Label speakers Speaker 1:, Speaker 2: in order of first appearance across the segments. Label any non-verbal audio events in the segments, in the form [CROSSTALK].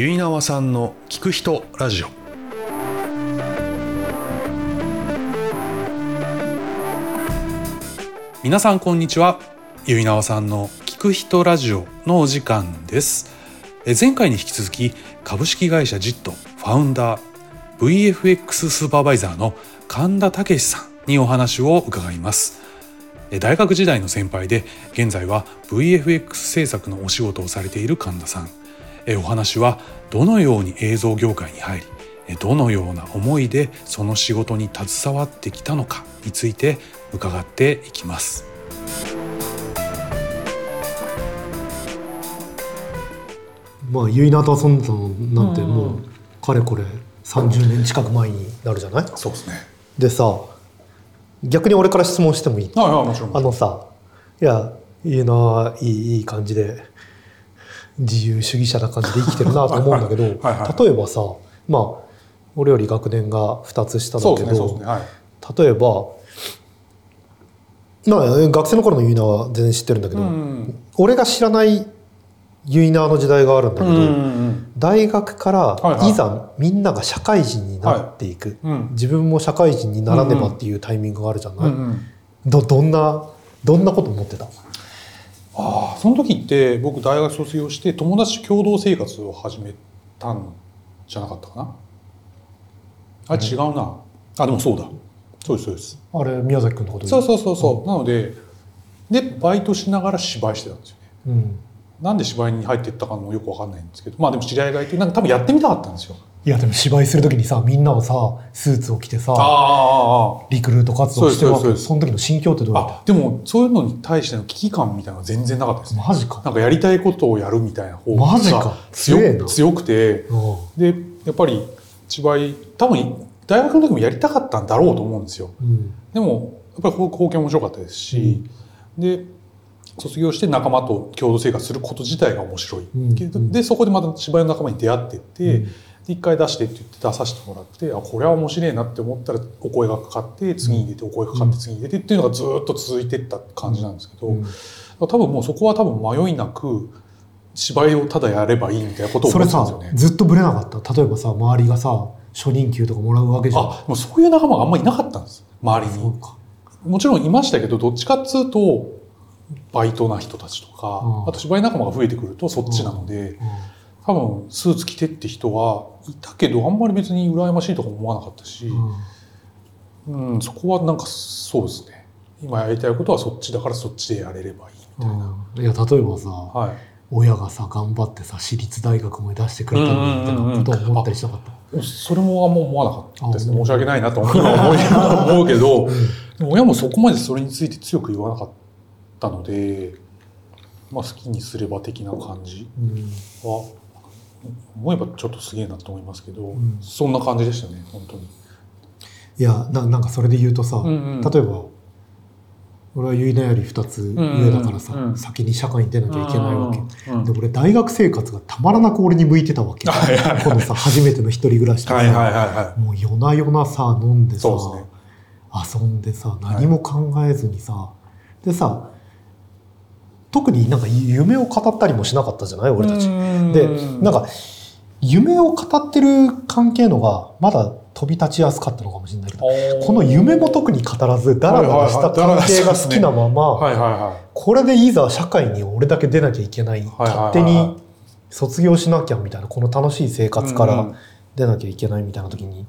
Speaker 1: 結縄さんの聞く人ラジオ。皆さんこんにちは。結縄さんの聞く人ラジオのお時間です。え前回に引き続き株式会社ジットファウンダー VFX スーパーバイザーの神田武さんにお話を伺います。え大学時代の先輩で現在は VFX 制作のお仕事をされている神田さん。お話はどのように映像業界に入りえどのような思いでその仕事に携わってきたのかについて伺っていきます。
Speaker 2: まあ結菜と遊んでたのなんてもうかれこれ30年近く前になるじゃない？
Speaker 1: そうですね。
Speaker 2: でさ逆に俺から質問してもいい？あのさいや結菜はいいいい感じで自由主義者な感じで生きてるなと思うんだけど [LAUGHS] 例えばさまあ俺より学年が2つ下だけど例えばまあ学生の頃の結菜は全然知ってるんだけど、
Speaker 1: うん
Speaker 2: 俺が知らない結菜の時代があるんだけど、
Speaker 1: うん
Speaker 2: 大学から
Speaker 1: はい
Speaker 2: ざみんなが社会人になっていく、
Speaker 1: うん。
Speaker 2: 自分も社会人にならねばっていうタイミングがあるじゃない、
Speaker 1: うんうん。
Speaker 2: どどんなどんなこと思ってた？
Speaker 1: ああその時って僕大学卒業して友達と共同生活を始めたんじゃなかったかな？あ違うな。あでもそうだ。そうですそうです。
Speaker 2: あれ宮崎君のこと
Speaker 1: そうそうそうそう、なのででバイトしながら芝居してたんですよね。
Speaker 2: うん、
Speaker 1: なんで芝居に入っていったかもよくわかんないんですけどまあでも知り合いがいてなんか多分やってみたかったんですよ
Speaker 2: いやでも芝居する時にさみんなをさスーツを着てさ
Speaker 1: あ
Speaker 2: リクルート活動してるわけ
Speaker 1: そ
Speaker 2: の時の心境ってどうだっ
Speaker 1: あでもそういうのに対しての危機感みたいなのは全然なかったですね。
Speaker 2: たマジか。
Speaker 1: なんかやりたいことをやるみたいな方
Speaker 2: マジか。
Speaker 1: が
Speaker 2: 強
Speaker 1: 強強くて
Speaker 2: うん。
Speaker 1: でやっぱり芝居多分大学の時もやりたかったんだろうと思うんですよ。
Speaker 2: うん。
Speaker 1: でもやっぱり貢献面白かったですし、で卒業して仲間と共同生活すること自体が面白い、
Speaker 2: うん。
Speaker 1: でそこでまた芝居の仲間に出会ってって、
Speaker 2: うん
Speaker 1: で一回出してって言って出させてもらってあこれは面白いなって思ったらお声がかかって次に出てお声がかかって次に出てっていうのがずっと続いてった感じなんですけど、
Speaker 2: うん。
Speaker 1: 多分もうそこは多分迷いなく芝居をただやればいいみたいなことを思ってたんですよね。
Speaker 2: ずっとブレなかった？例えばさ周りがさ初任給とかもらうわけじゃん。
Speaker 1: あ、もうそういう仲間があんまりいなかったんです。周りに。もちろんいましたけど、どっちかっつうと、バイトな人たちとか、
Speaker 2: うん。
Speaker 1: あと芝居仲間が増えてくるとそっちなので、
Speaker 2: う
Speaker 1: 多分スーツ着てって人はいたけど、あんまり別に羨ましいとか思わなかったし、
Speaker 2: んうん
Speaker 1: うん、そこはなんかそうですね。今やりたいことはそっちだからそっちでやれればいいみたいな。
Speaker 2: うんいや例えばさ、
Speaker 1: はい。
Speaker 2: 親がさ頑張ってさ私立大学まで出してくれたのにみたいなことを思ったりしなかった、
Speaker 1: それもあんま思わなかったですね。
Speaker 2: あ
Speaker 1: 申し訳ないなと思うけど、[LAUGHS] 親もそこまでそれについて強く言わなかったので、まあ好きにすれば的な感じ
Speaker 2: うん
Speaker 1: は、思えばちょっとすげえなと思いますけど、
Speaker 2: ん。
Speaker 1: そんな感じでしたね、本当に。
Speaker 2: いやななんかそれで言うとさ、
Speaker 1: うんうん。
Speaker 2: 例えば俺は結菜より2つ上だからさ、
Speaker 1: うん。うん
Speaker 2: 先に社会に出なきゃいけないわけ、
Speaker 1: うん
Speaker 2: で俺大学生活がたまらなく俺に向いてたわけ、[LAUGHS]
Speaker 1: はいはいはい。
Speaker 2: このさ初めての一人暮らしでさ、
Speaker 1: はいはいはいは
Speaker 2: もう夜な夜なさ飲んでさ、
Speaker 1: ね。
Speaker 2: 遊んでさ何も考えずにさ、でさ特になんか夢を語ったりもしなかったじゃない？
Speaker 1: い。
Speaker 2: 俺たち。
Speaker 1: うん
Speaker 2: でなんか夢を語ってる関係のがまだ飛び立ちやすかったのかもしれないけどこの夢も特に語らずダラダラした関係が好きなまま。これでいざ社会に俺だけ出なきゃいけない勝手に卒業しなきゃみたいなこの楽しい生活から
Speaker 1: うん
Speaker 2: 出なきゃいけないみたいな時に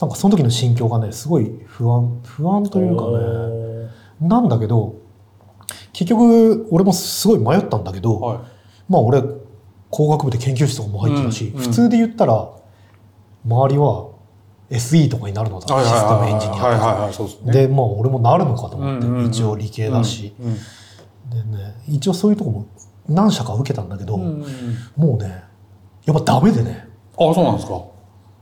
Speaker 2: なんかその時の心境がねすごい不安不安というかねなんだけど結局俺もすごい迷ったんだけど、
Speaker 1: はい。
Speaker 2: まあ俺工学部で研究室とかも入ってたし、
Speaker 1: うんうん。
Speaker 2: 普通で言ったら周りは SE とかになるのだ、システムエンジニアとか、
Speaker 1: で
Speaker 2: まあ俺もなるのかと思って、
Speaker 1: うんうんうん。
Speaker 2: 一応理系だし、
Speaker 1: うん
Speaker 2: でね一応そういうとこも何社か受けたんだけど、
Speaker 1: うんうんうん。
Speaker 2: もうねやっぱダメでね。
Speaker 1: あ、そうなんですか。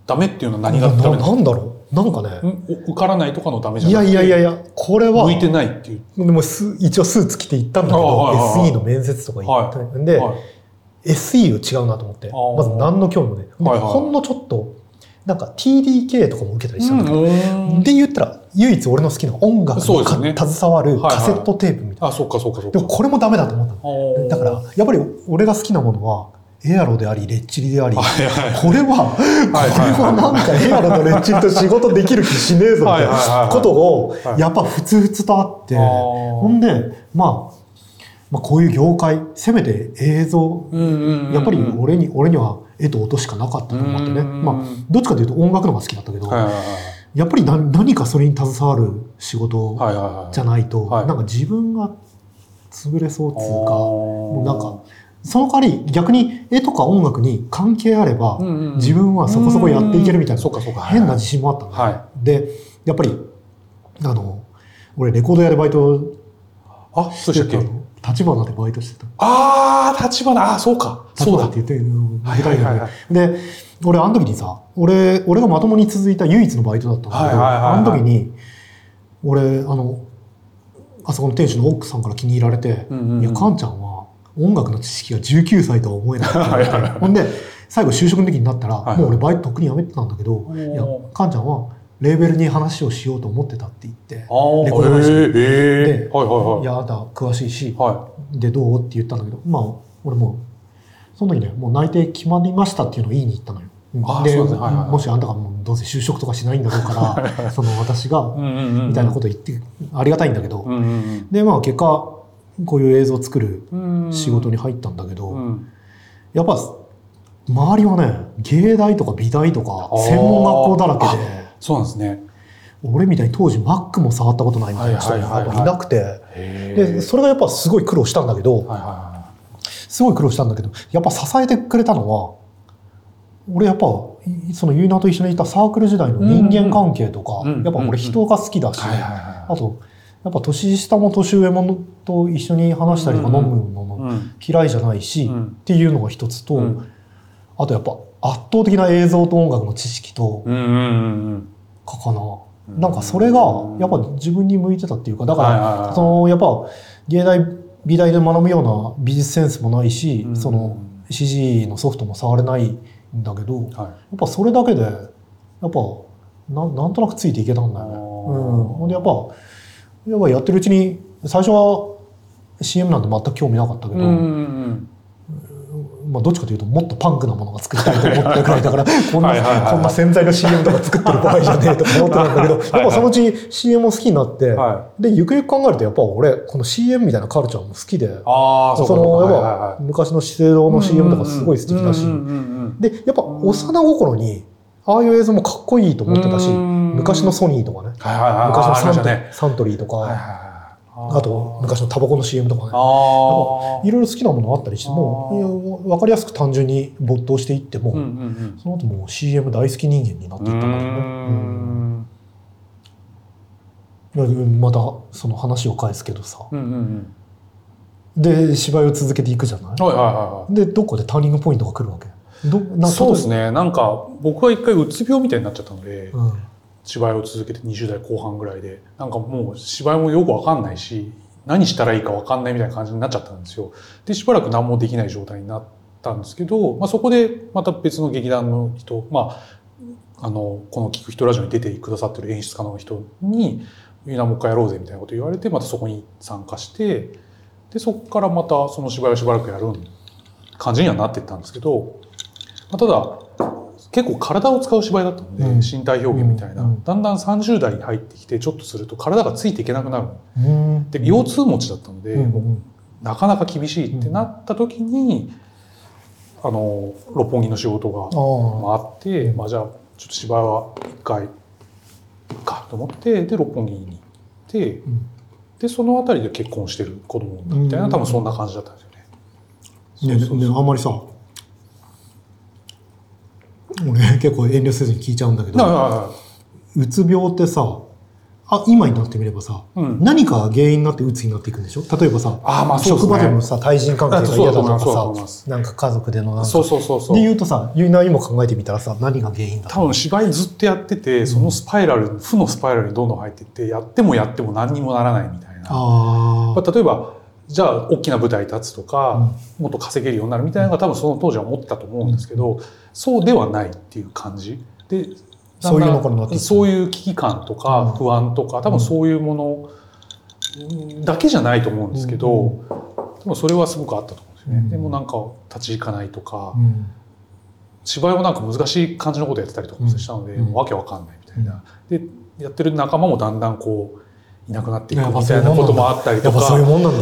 Speaker 1: ダメっていうのは何が
Speaker 2: な
Speaker 1: ダメなん
Speaker 2: だろうなんかね、
Speaker 1: うん受からないとかのダメじゃ
Speaker 2: い？や
Speaker 1: なくて
Speaker 2: いやいやいやこれは
Speaker 1: 向いてないっていう。
Speaker 2: でもス一応スーツ着て行ったんだけど、
Speaker 1: あはいはいはい。
Speaker 2: SE の面接とか行って、
Speaker 1: はい。
Speaker 2: で、
Speaker 1: はい
Speaker 2: SE は違うなと思ってまず何の興味もね、で
Speaker 1: はいはい。
Speaker 2: ほんのちょっとなんか TDK とかも受けたりしたんだけど、
Speaker 1: うん。
Speaker 2: で言ったら唯一俺の好きな音楽に
Speaker 1: ね。
Speaker 2: 携わる
Speaker 1: はいはい。
Speaker 2: カセットテープみたいな、
Speaker 1: あ、そっかそっかそっか。
Speaker 2: でもこれもダメだと思っただからやっぱり俺が好きなものはエアロでありレッチリであり、これは、これはなんかエアロとレッチリと仕事できる気しねえぞみたいなことを
Speaker 1: はい。
Speaker 2: やっぱふつふつとあって、ほんで、まあ、まあこういう業界せめて映像やっぱり俺に俺には絵と音しかなかったと思ってね、
Speaker 1: うん
Speaker 2: まあ、どっちかというと音楽の方が好きだったけど、やっぱり何何かそれに携わる仕事じゃないと、
Speaker 1: はい。
Speaker 2: なんか自分が潰れそうっつうか、もうなんか
Speaker 1: も
Speaker 2: その代わり逆に絵とか音楽に関係あれば、自分はそこそこやっていけるみたいな、変な自信もあったんだよ、
Speaker 1: は
Speaker 2: でやっぱりあの俺レコード屋でバイト
Speaker 1: あそうでしたっけ？
Speaker 2: 立花でバイトしてた
Speaker 1: ああ立花。あそうか。そうだ。
Speaker 2: って言ってうん
Speaker 1: はいはいはいはい。
Speaker 2: で俺あの時にさ俺俺がまともに続いた唯一のバイトだったんだけど、あの時に俺あのあそこの店主の奥さんから気に入られて「
Speaker 1: うんうんうん。
Speaker 2: いやカンちゃんは音楽の知識が19歳とは思えない」ほんで最後就職の時になったら、もう俺バイトとっくに辞めてたんだけど「
Speaker 1: ー。
Speaker 2: いやカンちゃんはレーベルに話をしようと思ってた」って言ってレコード会社
Speaker 1: えーえ
Speaker 2: で
Speaker 1: ーはいはいはい。
Speaker 2: いやあんた詳しいし、
Speaker 1: は
Speaker 2: でどうって言ったんだけどまあ俺もうその時ねもう内定決まりましたっていうのを言いに行ったのよ。
Speaker 1: あ
Speaker 2: でもしあんたがもうどうせ就職とかしないんだろうから [LAUGHS] その私が
Speaker 1: いうんうんうん。
Speaker 2: みたいなこと言ってありがたいんだけど、
Speaker 1: うんうん。
Speaker 2: でまあ結果こういう映像を作る
Speaker 1: うん
Speaker 2: 仕事に入ったんだけど、
Speaker 1: うん。
Speaker 2: やっぱ周りはね芸大とか美大とか専門学校だらけで
Speaker 1: そうなんですね。
Speaker 2: 俺みたいに当時 Mac も触ったことないみたいな人がいなくて、
Speaker 1: へ
Speaker 2: でそれがやっぱすごい苦労したんだけど、
Speaker 1: はいはいは
Speaker 2: すごい苦労したんだけどやっぱ支えてくれたのは俺やっぱいそのユーナと一緒にいたサークル時代の人間関係とか、
Speaker 1: うんうん
Speaker 2: やっぱ俺人が好きだし、
Speaker 1: いはいはいはい。
Speaker 2: あとやっぱ年下も年上もと一緒に話したり飲むのも
Speaker 1: うん。
Speaker 2: 嫌いじゃないし、
Speaker 1: うん。
Speaker 2: っていうのが一つと、
Speaker 1: うん。
Speaker 2: あとやっぱ圧倒的な映像と音楽の知識とかかな、
Speaker 1: うん。
Speaker 2: なんかそれがやっぱ自分に向いてたっていうかだから、そのやっぱ芸大美大で学ぶような美術センスもないし、
Speaker 1: うん。
Speaker 2: その CG のソフトも触れないんだけどや
Speaker 1: はい。
Speaker 2: っぱそれだけでやっぱなんなんとなくついていけたんだよね。うんでやっぱやっぱやってるうちに最初は CM なんて全く興味なかったけど、まあ、どっちかというともっとパンクなものが作りたいと思ってたくらいだからこんな
Speaker 1: はいはい。
Speaker 2: こんな洗剤の CM とか作ってる場合じゃねえとか思ってたんだけど
Speaker 1: はい
Speaker 2: やっぱそのうち CM を好きになって、
Speaker 1: は
Speaker 2: でゆくゆく考えるとやっぱ俺この CM みたいなカルチャーも好きで
Speaker 1: そ
Speaker 2: のやっぱ昔の資生堂の CM とかすごい素敵だしでやっぱ幼心にああいう映像もかっこいいと思ってたし
Speaker 1: うん
Speaker 2: 昔のソニーとかね。
Speaker 1: はいはいはい。
Speaker 2: 昔のサン
Speaker 1: ね。
Speaker 2: サントリーとか、
Speaker 1: はいはいはい。
Speaker 2: あと昔のタバコの CM とかね。いろいろ好きなものあったりしても分かりやすく単純に没頭していっても、
Speaker 1: うんうんうん。
Speaker 2: その後もう CM 大好き人間になっていったんだよね。
Speaker 1: うん。
Speaker 2: うん。またその話を返すけどさ。
Speaker 1: うんうん
Speaker 2: で芝居を続けていくじゃない？
Speaker 1: はいはいはいはい。
Speaker 2: でどこでターニングポイントが来るわけ。どな
Speaker 1: そうですね。なんか僕は一回うつ病みたいになっちゃったので、
Speaker 2: うん
Speaker 1: 芝居を続けて20代後半ぐらいでなんかもう芝居もよくわかんないし何したらいいかわかんないみたいな感じになっちゃったんですよ。でしばらく何もできない状態になったんですけど、まあ、そこでまた別の劇団の人まああのこの「聞く人ラジオ」に出てくださってる演出家の人に「みんなもう一回やろうぜ」みたいなこと言われてまたそこに参加してでそこからまたその芝居をしばらくやる感じにはなってったんですけど、まあ、ただ結構体を使う芝居だったので、
Speaker 2: うん。
Speaker 1: 身体表現みたいな、
Speaker 2: うん。
Speaker 1: だんだん30代に入ってきてちょっとすると体がついていけなくなる
Speaker 2: うん。
Speaker 1: で腰痛持ちだったので、なかなか厳しいってなった時に、あの六本木の仕事が
Speaker 2: あ
Speaker 1: って、まあ、じゃあちょっと芝居は一回かと思ってで六本木に行って
Speaker 2: うん。
Speaker 1: でその辺りで結婚してる子供みたいな、
Speaker 2: うん。
Speaker 1: 多分そんな感じだったんですよね。
Speaker 2: ねねあんまりさ俺 [LAUGHS] 結構遠慮せずに聞いちゃうんだけどうつ病ってさあ今になってみればさ、
Speaker 1: うん。
Speaker 2: 何かが原因になってうつになっていくんでしょ？例えばさ
Speaker 1: あーまあね。
Speaker 2: 職場でのさ対人関係が嫌だとかさなんか家族でのなんか
Speaker 1: そうそうそうそう。
Speaker 2: で言うとさユイナ今考えてみたらさ何が原因だ
Speaker 1: 多分芝居ずっとやっててそのスパイラル、負のスパイラルにどんどん入っていってやってもやっても何にもならないみたいな。
Speaker 2: あ
Speaker 1: まあ、例えばじゃあ大きな舞台に立つとか、もっと稼げるようになるみたいなのが多分その当時は思ってたと思うんですけど、そうではないっていう感じ。で
Speaker 2: そういう
Speaker 1: そういう危機感とか
Speaker 2: うん。
Speaker 1: 不安とか多分そういうものだけじゃないと思うんですけど、
Speaker 2: うん。
Speaker 1: でもそれはすごくあったと思うんですよね。
Speaker 2: うん。
Speaker 1: でもなんか立ち行かないとか、
Speaker 2: うん。
Speaker 1: 芝居もなんか難しい感じのことやってたりとかもしたので、
Speaker 2: うん。
Speaker 1: もうわけわかんないみたいな。でやってる仲間もだんだんこういなくなっていくみたいなこともあったりとか。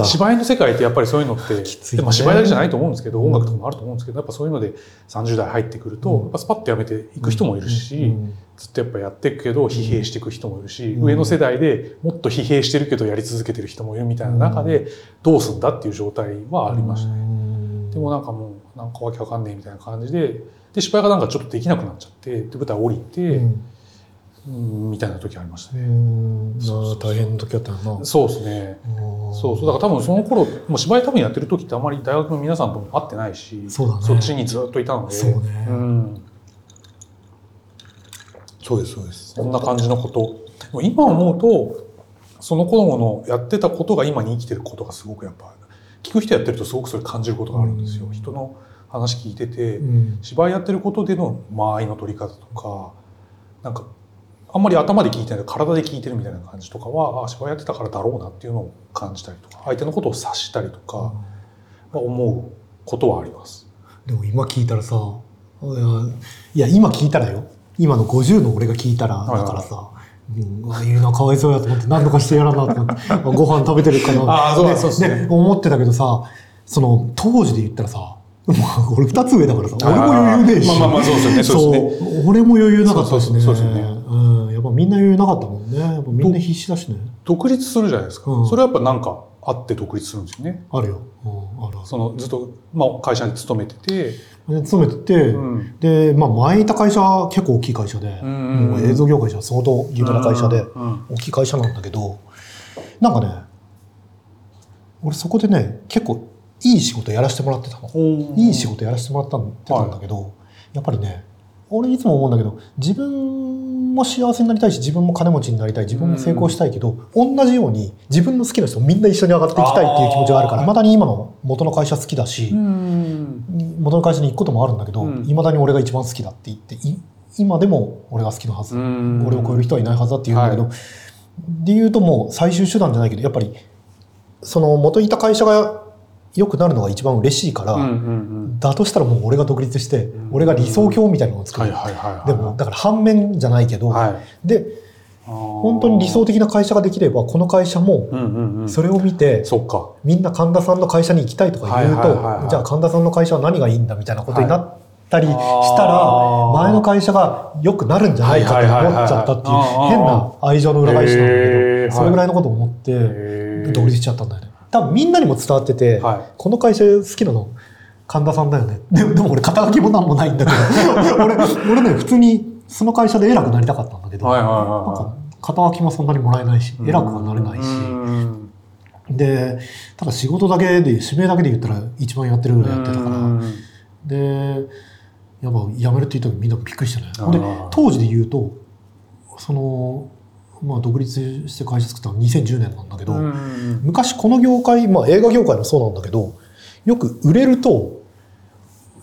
Speaker 1: 芝居の世界ってやっぱりそういうのって、
Speaker 2: きついね。
Speaker 1: でまあ芝居だけじゃないと思うんですけど、
Speaker 2: うん
Speaker 1: 音楽とかもあると思うんですけど、やっぱそういうので30代入ってくると、
Speaker 2: うん。
Speaker 1: やっぱスパッとやめていく人もいるし、
Speaker 2: うん。
Speaker 1: ずっとやっぱやっていくけど疲弊していく人もいるし、
Speaker 2: うん。
Speaker 1: 上の世代でもっと疲弊してるけどやり続けてる人もいるみたいな中でどうすんだっていう状態はありましたね。
Speaker 2: ね
Speaker 1: でもなんかもうなんかわけわかんねえみたいな感じでで芝居がなんかちょっとできなくなっちゃってで舞台降りて、
Speaker 2: うん
Speaker 1: うんみたいな時ありましたね。
Speaker 2: 大変な時だったよな。
Speaker 1: そうですね。そうそう。だから多分その頃もう芝居多分やってる時ってあんまり大学の皆さんとも会ってないし
Speaker 2: そうだね。
Speaker 1: っちにずっといたので。
Speaker 2: そうね。
Speaker 1: ん、そうですそうです。そんな感じのこと。もう今思うとその頃のやってたことが今に生きてることがすごくやっぱ聞く人やってるとすごくそれ感じることがあるんですよ。
Speaker 2: うん。
Speaker 1: 人の話聞いてて、
Speaker 2: うん。
Speaker 1: 芝居やってることでの間合いの取り方とかなんかあんまり頭で聞いてない体で聞いてるみたいな感じとかはあ芝居やってたからだろうなっていうのを感じたりとか相手のことを察したりとかは思うことはあります。
Speaker 2: でも今聞いたらさいやいや今聞いたらよ。今の50の俺が聞いたら
Speaker 1: はい
Speaker 2: だからさ、うん、ああいうのかわいそうやと思って何とかしてやらなと思って [LAUGHS] あご飯食べてるかな
Speaker 1: あーそうだそうですね。
Speaker 2: 思ってたけどさその当時で言ったらさまあ俺2つ上だからさ俺も余裕ねえし。
Speaker 1: まあまあまあそうですよねね。
Speaker 2: 俺も余裕なかったしね。
Speaker 1: そうですよね
Speaker 2: みんな余裕なかったもんね。やっぱみんな必死だしね。
Speaker 1: 独立するじゃないですか、
Speaker 2: うん。
Speaker 1: それはやっぱなんかあって独立するんですよね。
Speaker 2: あるよ、うん、あるあ
Speaker 1: そのずっと、まあ、会社に勤めてて、
Speaker 2: 勤めてて、
Speaker 1: うん。
Speaker 2: で、まあ、前いた会社は結構大きい会社で、もう映像業界じゃ相当有名な会社で、大きい会社なんだけど、なんかね、俺そこでね、結構いい仕事やらせてもらってたの。
Speaker 1: うん
Speaker 2: いい仕事やらせてもらったんてたんだけど、やっぱりね、俺いつも思うんだけど、自分も幸せになりたいし、自分も金持ちになりたい、自分も成功したいけど、同じように自分の好きな人みんな一緒に上がっていきたいっていう気持ちがあるから、
Speaker 1: あー
Speaker 2: 未だに今の元の会社好きだし、
Speaker 1: うん。
Speaker 2: 元の会社に行くこともあるんだけど、
Speaker 1: うん。
Speaker 2: いまだに俺が一番好きだって言ってい今でも俺が好きなはず、
Speaker 1: うん。
Speaker 2: 俺を超える人はいないはずだって言うんだけど、
Speaker 1: は
Speaker 2: で言うともう最終手段じゃないけどやっぱりその元いた会社が良くなるのが一番嬉しいから、
Speaker 1: うんうんうん。
Speaker 2: だとしたらもう俺が独立して、
Speaker 1: ん。
Speaker 2: 俺が理想郷みたいなのを作る。でもだから反面じゃないけど、
Speaker 1: はい、
Speaker 2: で
Speaker 1: 本
Speaker 2: 本当に理想的な会社ができればこの会社も
Speaker 1: うんうんうん。
Speaker 2: それを見て、
Speaker 1: そっか。
Speaker 2: みんな神田さんの会社に行きたいとか言うと、
Speaker 1: はいはいはいはい。
Speaker 2: じゃあ神田さんの会社は何がいいんだみたいなことになったりしたら、前の会社が良くなるんじゃないかと思っちゃったっていう変な愛情の裏返しなんだ
Speaker 1: へ
Speaker 2: け
Speaker 1: ー
Speaker 2: ど、それぐらいのことを思って独立しちゃったんだよね。多分みんなにも伝わってて、
Speaker 1: はい。
Speaker 2: この会社好きなの神田さんだよね。でもでも俺肩書きもなんもないんだけど、[LAUGHS] 俺、俺ね、普通にその会社で偉くなりたかったんだけど、
Speaker 1: はいはい
Speaker 2: なん
Speaker 1: は
Speaker 2: か肩書きもそんなにもらえないし。偉くはなれないし、
Speaker 1: うん。
Speaker 2: で、ただ仕事だけで、指名だけで言ったら一番やってるぐらいやってたから、
Speaker 1: うん。
Speaker 2: で、やっぱ辞めるって言ったらみんなびっくりしたね。で、当時で言うと、その、まあ独立して会社作ったのは2010年なんだけど、
Speaker 1: うん
Speaker 2: 昔この業界、まあ映画業界もそうなんだけど、よく売れると、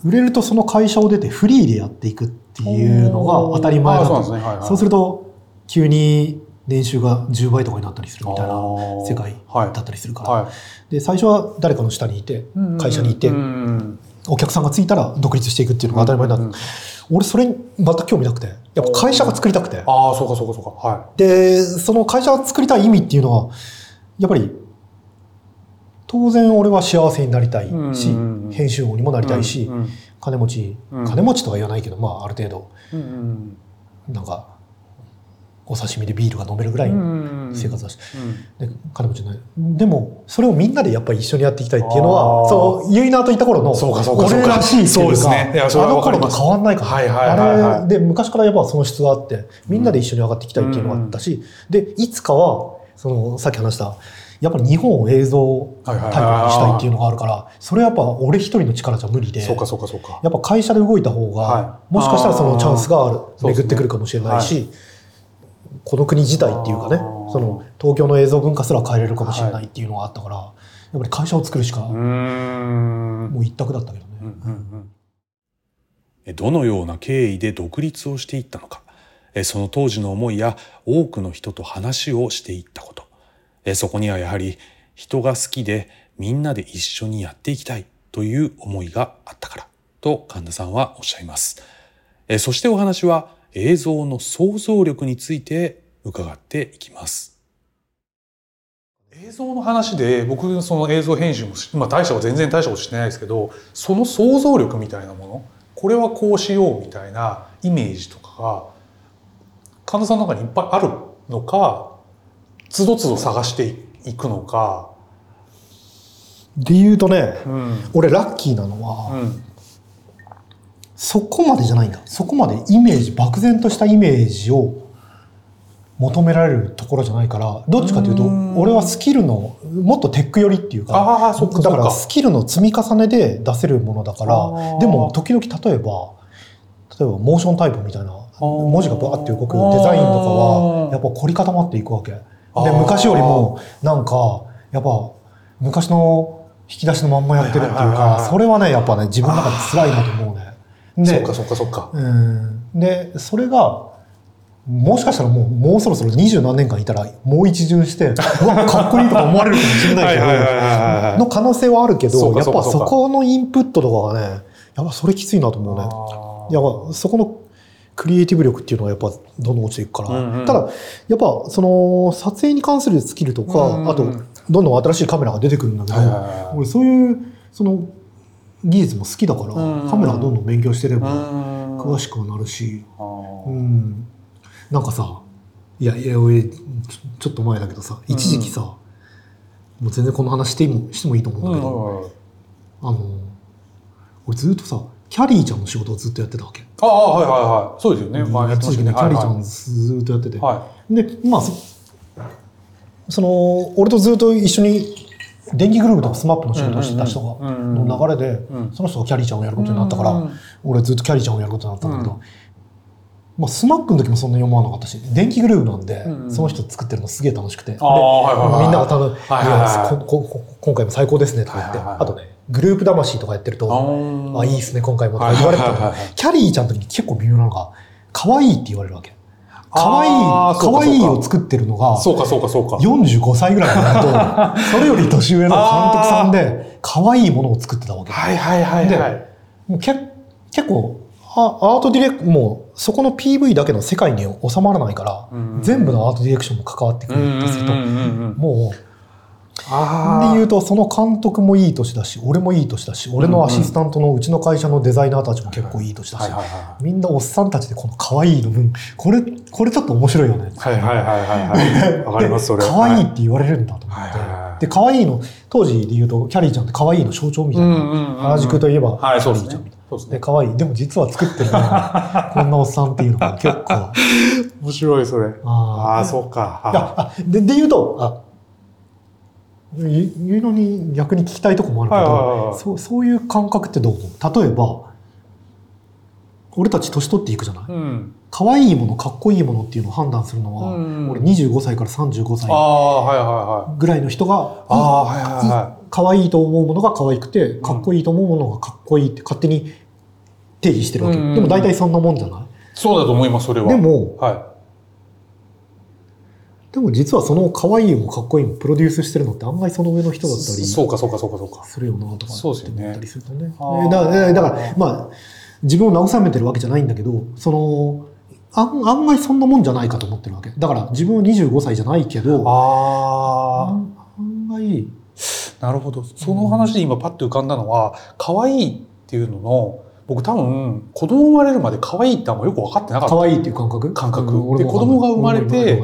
Speaker 2: 売れるとその会社を出てフリーでやっていくっていうのが当たり前だ。と。
Speaker 1: そうなんですね。はいはい。
Speaker 2: そうすると、急に年収が10倍とかになったりするみたいな世界
Speaker 1: はい
Speaker 2: だったりするから。
Speaker 1: は
Speaker 2: で、最初は誰かの下にいて、
Speaker 1: い
Speaker 2: 会社にいて
Speaker 1: うんうん
Speaker 2: お客さんがついたら独立していくっていうのが当たり前だった。
Speaker 1: うんうん
Speaker 2: 俺それに全く興味なくて、やっぱ会社が作りたくて。
Speaker 1: ああ、そうかそうかそうか。は
Speaker 2: で、その会社が作りたい意味っていうのは、やっぱり、当然俺は幸せになりたいし、
Speaker 1: うんうんうん。
Speaker 2: 編集王にもなりたいし、
Speaker 1: うんうん
Speaker 2: 金持ち、
Speaker 1: うん。
Speaker 2: 金持ちとは言わないけど、まあある程度、
Speaker 1: うん。
Speaker 2: なんか、お刺身でビールが飲めるぐらい
Speaker 1: うん。
Speaker 2: 生活だし、
Speaker 1: うん。
Speaker 2: で金持ちない。でも、それをみんなでやっぱり一緒にやっていきたいっていうのは、そう、ユイナーといった頃の、
Speaker 1: そうかそうかそうか。
Speaker 2: 俺らしいって
Speaker 1: そう
Speaker 2: いうか、
Speaker 1: ね
Speaker 2: あの頃と変わんないから。
Speaker 1: はいはいはいはい。
Speaker 2: あれで、昔からやっぱその質があって、みんなで一緒に上がっていきたいっていうのがあったし、で、いつかは、その、さっき話した、やっぱり日本を映像タイプにしたいっていうのがあるから、それはやっぱ俺一人の力じゃ無理で、
Speaker 1: そうかそうかそうか。
Speaker 2: やっぱ会社で動いた方が、
Speaker 1: はい。
Speaker 2: もしかしたらそのチャンスがある、巡ってくるかもしれないし、この国自体っていうかねその東京の映像文化すら変えれるかもしれないっていうのがあったから、やっぱり会社を作るしか。もう一択だったけどね。
Speaker 1: うんうん
Speaker 3: えどのような経緯で独立をしていったのかえその当時の思いや多くの人と話をしていったことえそこにはやはり人が好きでみんなで一緒にやっていきたいという思いがあったからと神田さんはおっしゃいます。えそしてお話は映像の想像力について伺っていきます。
Speaker 1: 映像の話で僕その映像編集もまあ大したこと全然大したことしてないですけどその想像力みたいなものこれはこうしようみたいなイメージとかが神田さんの中にいっぱいあるのかつどつど探していくのか。
Speaker 2: で言うとね、
Speaker 1: うん
Speaker 2: 俺ラッキーなのは、
Speaker 1: うん
Speaker 2: そこまでじゃないんだ。そこまでイメージ漠然としたイメージを求められるところじゃないからどっちかというと
Speaker 1: うん。
Speaker 2: 俺はスキルのもっとテック寄りっていうかだからスキルの積み重ねで出せるものだからでも時々例えば例えばモーションタイプみたいな
Speaker 1: ー。
Speaker 2: 文字がバーって動くデザインとかはやっぱ凝り固まっていくわけ。で昔よりもなんかやっぱ昔の引き出しのまんまやってるっていうかそれはねやっぱね自分の中で辛いなと思うね。で
Speaker 1: そっかそっかそ。
Speaker 2: うん。でそれがもしかしたらもうもうそろそろ二十何年間いたらもう一巡してうわかっこいいとか思われるかもしれないけどの可能性はあるけどやっぱ
Speaker 1: かそ
Speaker 2: このインプットとかがねやっぱそれきついなと思うね。やっぱそこのクリエイティブ力っていうのはやっぱどんどん落ちていくから、
Speaker 1: うんうん
Speaker 2: ただやっぱその撮影に関するスキルとか、
Speaker 1: うんうん
Speaker 2: あとどんどん新しいカメラが出てくるんだけど、俺そういうその技術も好きだから、カメラどんどん勉強してれば
Speaker 1: うん。
Speaker 2: 詳しくはなるし、うん、なんかさいやいや俺ちょちょっと前だけどさ一時期さ、もう全然この話してもしてもいいと思うんだけど、
Speaker 1: うん。
Speaker 2: あの俺ずっとさキャリーちゃんの仕事をずっとやってたわけ。
Speaker 1: ああはいはいはい。そうですよね。まあやってね。
Speaker 2: ねキャリーちゃんずっとやってて、
Speaker 1: は
Speaker 2: でまあそその俺とずっと一緒に電気グルーヴとかスマップの仕事をしてた人がの流れで、
Speaker 1: うん。
Speaker 2: その人がきゃりーちゃんをやること
Speaker 1: い。
Speaker 2: になったから、
Speaker 1: うん
Speaker 2: 俺ずっときゃりーちゃんをやることになったんだけど、
Speaker 1: うん。
Speaker 2: まあ、スマップの時もそんなに思わなかったし電気グルーヴなんで、その人作ってるのすげえ楽しくて。みんなが多分、今回も最高ですね」とか言って、あとねグループ魂とかやってると「
Speaker 1: あ
Speaker 2: あいいですね今回も」とか言われてたきゃりーちゃんの時に結構微妙なのが「可愛いって言われるわけ。可愛い可愛いを作ってるのが
Speaker 1: そうかそうかそうか。
Speaker 2: 45歳ぐらいになるとそれより年上の監督さんで可愛いものを作ってたわけ。
Speaker 1: はいはいはいはい。
Speaker 2: け結構あアートディレクもうそこの PV だけの世界に収まらないから、
Speaker 1: うん
Speaker 2: 全部のアートディレクションも関わってく
Speaker 1: うんうん
Speaker 2: るとすると、
Speaker 1: うんうん。
Speaker 2: もう
Speaker 1: あ
Speaker 2: で言うとその監督もいい年だし俺もいい年だし俺のアシスタントのうちの会社のデザイナーたちも結構いい年だし、みんなおっさんたちでこの可愛いの分これこれちょっと面白いよね。
Speaker 1: い。はいはいはいはいはい。[LAUGHS] わかりますそれ。
Speaker 2: で可愛いっ
Speaker 1: は
Speaker 2: て言われるんだと思って、
Speaker 1: はい
Speaker 2: で可愛いの当時で言うとキャリーちゃんって可愛いの象徴みたいな、原宿といえば
Speaker 1: はいそうですね
Speaker 2: キャリーちゃんみたいな。
Speaker 1: そうですね。
Speaker 2: で可愛いでも実は作ってるのは [LAUGHS] こんなおっさんっていうのが結構あ
Speaker 1: 面白いそれ。
Speaker 2: ー
Speaker 1: ああそうか。
Speaker 2: でで言うとあ言言うのに逆に聞きたいとこもあるけど、そうそういう感覚ってどう思う？例えば俺たち年取っていくじゃない、
Speaker 1: うん。
Speaker 2: 可愛いものかっこいいものっていうのを判断するのは、
Speaker 1: うん
Speaker 2: 俺25歳から35
Speaker 1: あ
Speaker 2: 歳。ぐらいの人が。可愛いと思うものが可愛くてかっこいいと思うものがかっこいいって勝手に定義してるわけ、
Speaker 1: うん
Speaker 2: でも大体そんなもんじゃない、
Speaker 1: そうだと思いますそれは。
Speaker 2: でも
Speaker 1: は
Speaker 2: でも実はその可愛いもかっこいいもプロデュースしてるのって案外その上の人だ
Speaker 1: い。
Speaker 2: ったり
Speaker 1: そうかそうかそうかそうか。
Speaker 2: するよなとか
Speaker 1: そうですよね
Speaker 2: って思ったりするとね
Speaker 1: あー
Speaker 2: えだからだからまあ自分を慰めてるわけじゃないんだけどその案案外そんなもんじゃないかと思ってるわけだから自分は25歳じゃないけど
Speaker 1: ああ。
Speaker 2: 案案外
Speaker 1: なるほど。その話で今パッと浮かんだのは、可愛いっていうのの、僕多分、子供生まれるまで可愛いってあんまよく分かってなかった。
Speaker 2: 可愛いっていう感覚？
Speaker 1: 感覚
Speaker 2: うん
Speaker 1: で子供が生まれて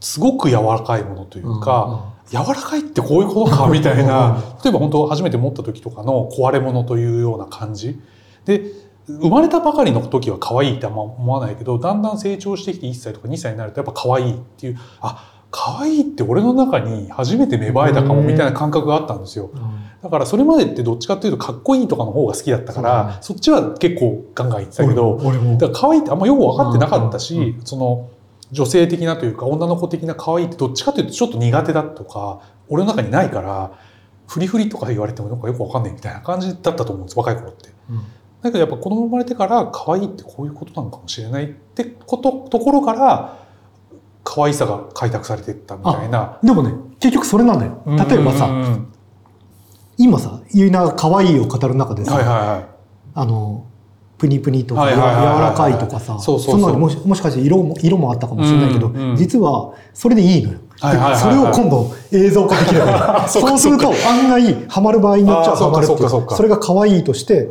Speaker 1: すごく柔らかいものというか、
Speaker 2: うん
Speaker 1: 柔らかいってこういうことかみたいな、例えば本当初めて持った時とかの壊れ物というような感じ。で、生まれたばかりの時は可愛いってあんま思わないけど、だんだん成長してきて1歳とか2歳になるとやっぱ可愛いっていう、あ、可愛いって俺の中に初めて芽生えたかもみたいな感覚があったんですよ。
Speaker 2: うん。
Speaker 1: だからそれまでってどっちかっていうとかっこいいとかの方が好きだったから、そ,、っちは結構ガンガン言ってたけど、
Speaker 2: 俺も。
Speaker 1: だから可愛いってあんまよく分かってなかったし、その女性的なというか女の子的な可愛いってどっちかというとちょっと苦手だとか俺の中にないからフリフリとか言われてもなんかよく分かんないみたいな感じだったと思うんです若い頃って。
Speaker 2: うん。
Speaker 1: だけどやっぱ子供生まれてから可愛いってこういうことなのかもしれないってことところから可愛さが開拓されていったみたいな。
Speaker 2: でもね結局それなんだよ。例えばさ
Speaker 1: うん。
Speaker 2: 今今さゆいなが可愛いを語る中でさ、
Speaker 1: はいはいはい。
Speaker 2: あのプニプニとか柔らかいとかさ
Speaker 1: そ
Speaker 2: んなのもしもしかして色も色もあったかもしれないけど、
Speaker 1: うん。うん
Speaker 2: 実はそれでいいのよ。
Speaker 1: はいはいはいはい。
Speaker 2: でそれを今度映像化できれば [LAUGHS]
Speaker 1: そうか
Speaker 2: そうすると案外ハマる場合によっちゃ
Speaker 1: う。か
Speaker 2: ハマるってい
Speaker 1: そうか。そ
Speaker 2: れが可愛いとして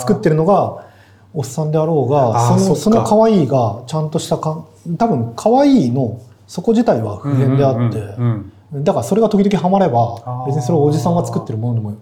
Speaker 2: 作ってるのがおっさんであろうが
Speaker 1: そ
Speaker 2: のその可愛いがちゃんとしたか多分可愛いのそこ自体は普遍であって、
Speaker 1: うんうんうん
Speaker 2: だからそれが時々ハマれ
Speaker 1: あ
Speaker 2: ば
Speaker 1: ー。
Speaker 2: 別にそれをおじさんが作ってるものでも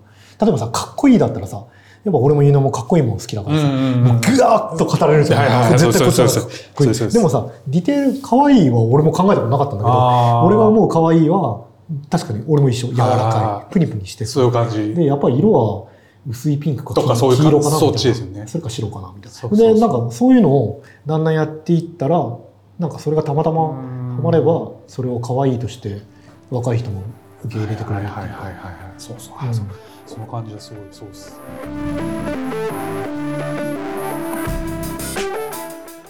Speaker 2: 例えばさかっこいいだったらさやっぱ俺も言うのもかっこいいもん好きだからさ、もうぐわーっと語れるじゃん、
Speaker 1: はいはいはい。
Speaker 2: 絶対こっちのでもさディテール可愛いは俺も考えたことなかったんだけど俺が思う可愛いは確かに俺も一緒。柔らかい。プニプニして
Speaker 1: そういう感じ。
Speaker 2: でやっぱり色は薄いピンクか
Speaker 1: とかそういう
Speaker 2: 黄色かなみたいな。
Speaker 1: そっちですよね。
Speaker 2: それか白かなみたいな。でなんかそういうのをだんだんやっていったらなんかそれがたまたまハマればそれを可愛いとして若い人も受け入れてくれる
Speaker 1: はいはいはいはいはい。そうそう、
Speaker 2: うん。
Speaker 1: あその感じはすごいそうです。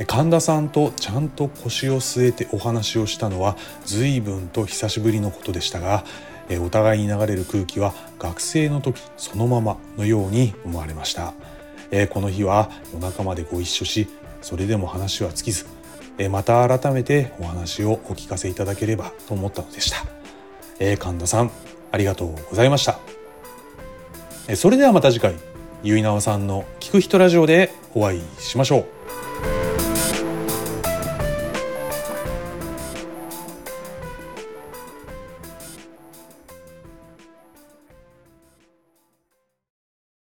Speaker 1: 神田さんとちゃんと腰を据えてお話をしたのは随分と久しぶりのことでしたがお互いに流れる空気は学生の時そのままのように思われました。この日は夜中までご一緒しそれでも話は尽きずまた改めてお話をお聞かせいただければと思ったのでした。神田さんありがとうございました。それではまた次回ゆいなおさんの聞く人ラジオでお会いしましょう。